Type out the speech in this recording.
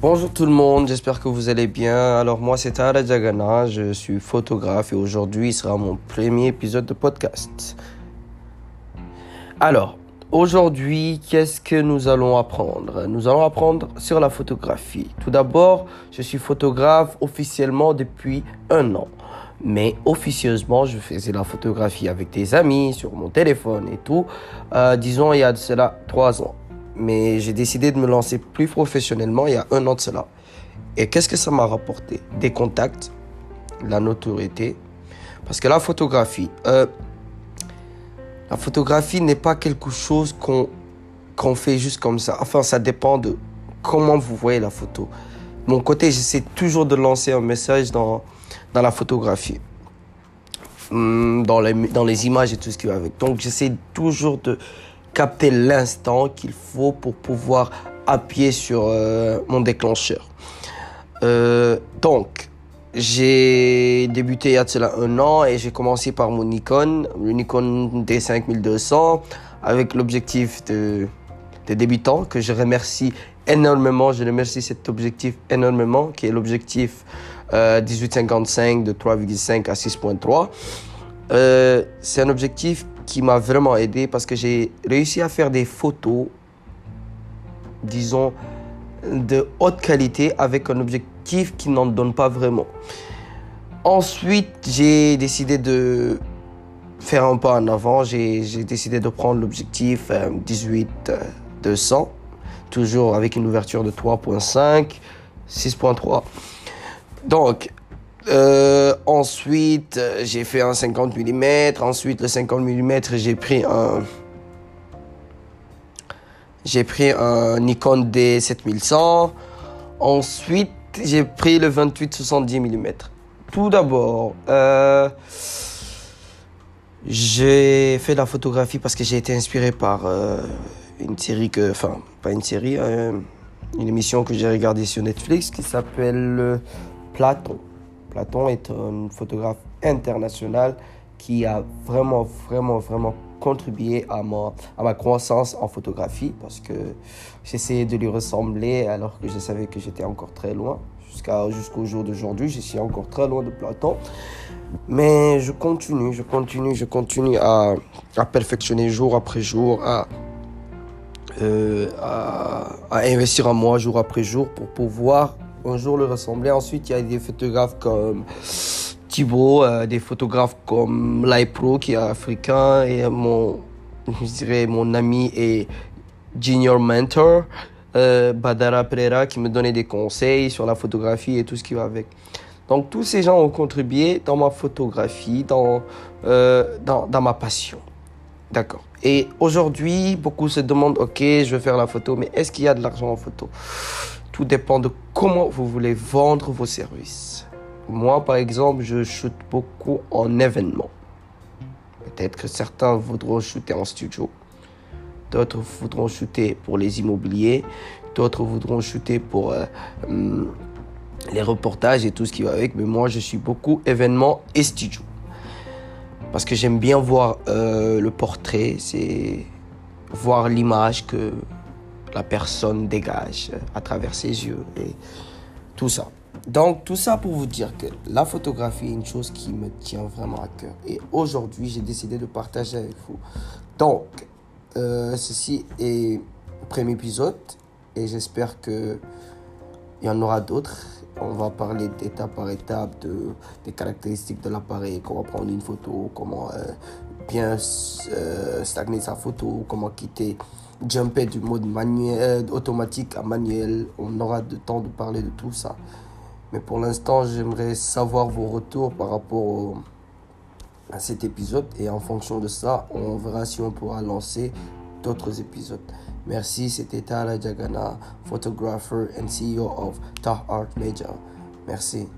Bonjour tout le monde, j'espère que vous allez bien. Alors moi c'est Tara Jagana, je suis photographe et aujourd'hui sera mon premier épisode de podcast. Alors, aujourd'hui, qu'est-ce que nous allons apprendre? Nous allons apprendre sur la photographie. Tout d'abord, je suis photographe officiellement depuis un an. Mais officieusement, je faisais la photographie avec des amis, sur mon téléphone et tout, euh, disons il y a de cela trois ans mais j'ai décidé de me lancer plus professionnellement il y a un an de cela. Et qu'est-ce que ça m'a rapporté? Des contacts, la notoriété. Parce que la photographie, euh, la photographie n'est pas quelque chose qu'on qu'on fait juste comme ça. Enfin, ça dépend de comment vous voyez la photo. Mon côté, j'essaie toujours de lancer un message dans, dans la photographie. Hmm, dans les, dans les images et tout ce qui va avec. Donc, j'essaie toujours de capter l'instant qu'il faut pour pouvoir appuyer sur euh, mon déclencheur. Euh, donc, j'ai débuté il y a cela un an et j'ai commencé par mon Nikon, le Nikon D5200, avec l'objectif de, de débutant que je remercie énormément. Je remercie cet objectif énormément, qui est l'objectif 1855 euh, de 3,5 à 6.3. c'est un objectif qui m'a vraiment aidé parce que j'ai réussi à faire des photos, disons, de haute qualité avec un objectif qui n'en donne pas vraiment. Ensuite, j'ai décidé de faire un pas en avant. J'ai décidé de prendre l'objectif 18-200, euh, toujours avec une ouverture de 3.5, 6.3. Donc, euh, ensuite, j'ai fait un 50 mm. Ensuite, le 50 mm, j'ai pris un. J'ai pris un Nikon D7100. Ensuite, j'ai pris le 28-70 mm. Tout d'abord, euh, j'ai fait la photographie parce que j'ai été inspiré par euh, une série que. Enfin, pas une série, une émission que j'ai regardée sur Netflix qui s'appelle Platon. Platon est un photographe international qui a vraiment, vraiment, vraiment contribué à ma, croissance en photographie parce que j'essayais de lui ressembler alors que je savais que j'étais encore très loin. Jusqu'au jour d'aujourd'hui, je suis encore très loin de Platon. Mais je continue, je continue, je continue à, perfectionner jour après jour, euh, à investir en moi jour après jour pour pouvoir un jour le ressembler. Ensuite, il y a des photographes comme Thibaut, euh, des photographes comme Pro qui est africain et mon, je dirais, mon ami et junior mentor, euh, Badara Pereira, qui me donnait des conseils sur la photographie et tout ce qui va avec. Donc tous ces gens ont contribué dans ma photographie, dans, euh, dans, dans ma passion. D'accord. Et aujourd'hui, beaucoup se demandent, ok, je veux faire la photo, mais est-ce qu'il y a de l'argent en photo? Dépend de comment vous voulez vendre vos services. Moi, par exemple, je shoot beaucoup en événement. Peut-être que certains voudront shooter en studio. D'autres voudront shooter pour les immobiliers. D'autres voudront shooter pour euh, hum, les reportages et tout ce qui va avec. Mais moi, je suis beaucoup événement et studio. Parce que j'aime bien voir euh, le portrait, c'est voir l'image que la personne dégage à travers ses yeux et tout ça. Donc tout ça pour vous dire que la photographie est une chose qui me tient vraiment à cœur. Et aujourd'hui, j'ai décidé de partager avec vous. Donc, euh, ceci est le premier épisode et j'espère que il y en aura d'autres. On va parler d'étape par étape de, des caractéristiques de l'appareil, comment prendre une photo, comment euh, bien euh, stagner sa photo, comment quitter jumper du mode manuel, automatique à manuel. On aura de temps de parler de tout ça. Mais pour l'instant, j'aimerais savoir vos retours par rapport à cet épisode. Et en fonction de ça, on verra si on pourra lancer d'autres épisodes. Merci, c'était Tala Jagana, photographer and CEO of Tah Art Media. Merci.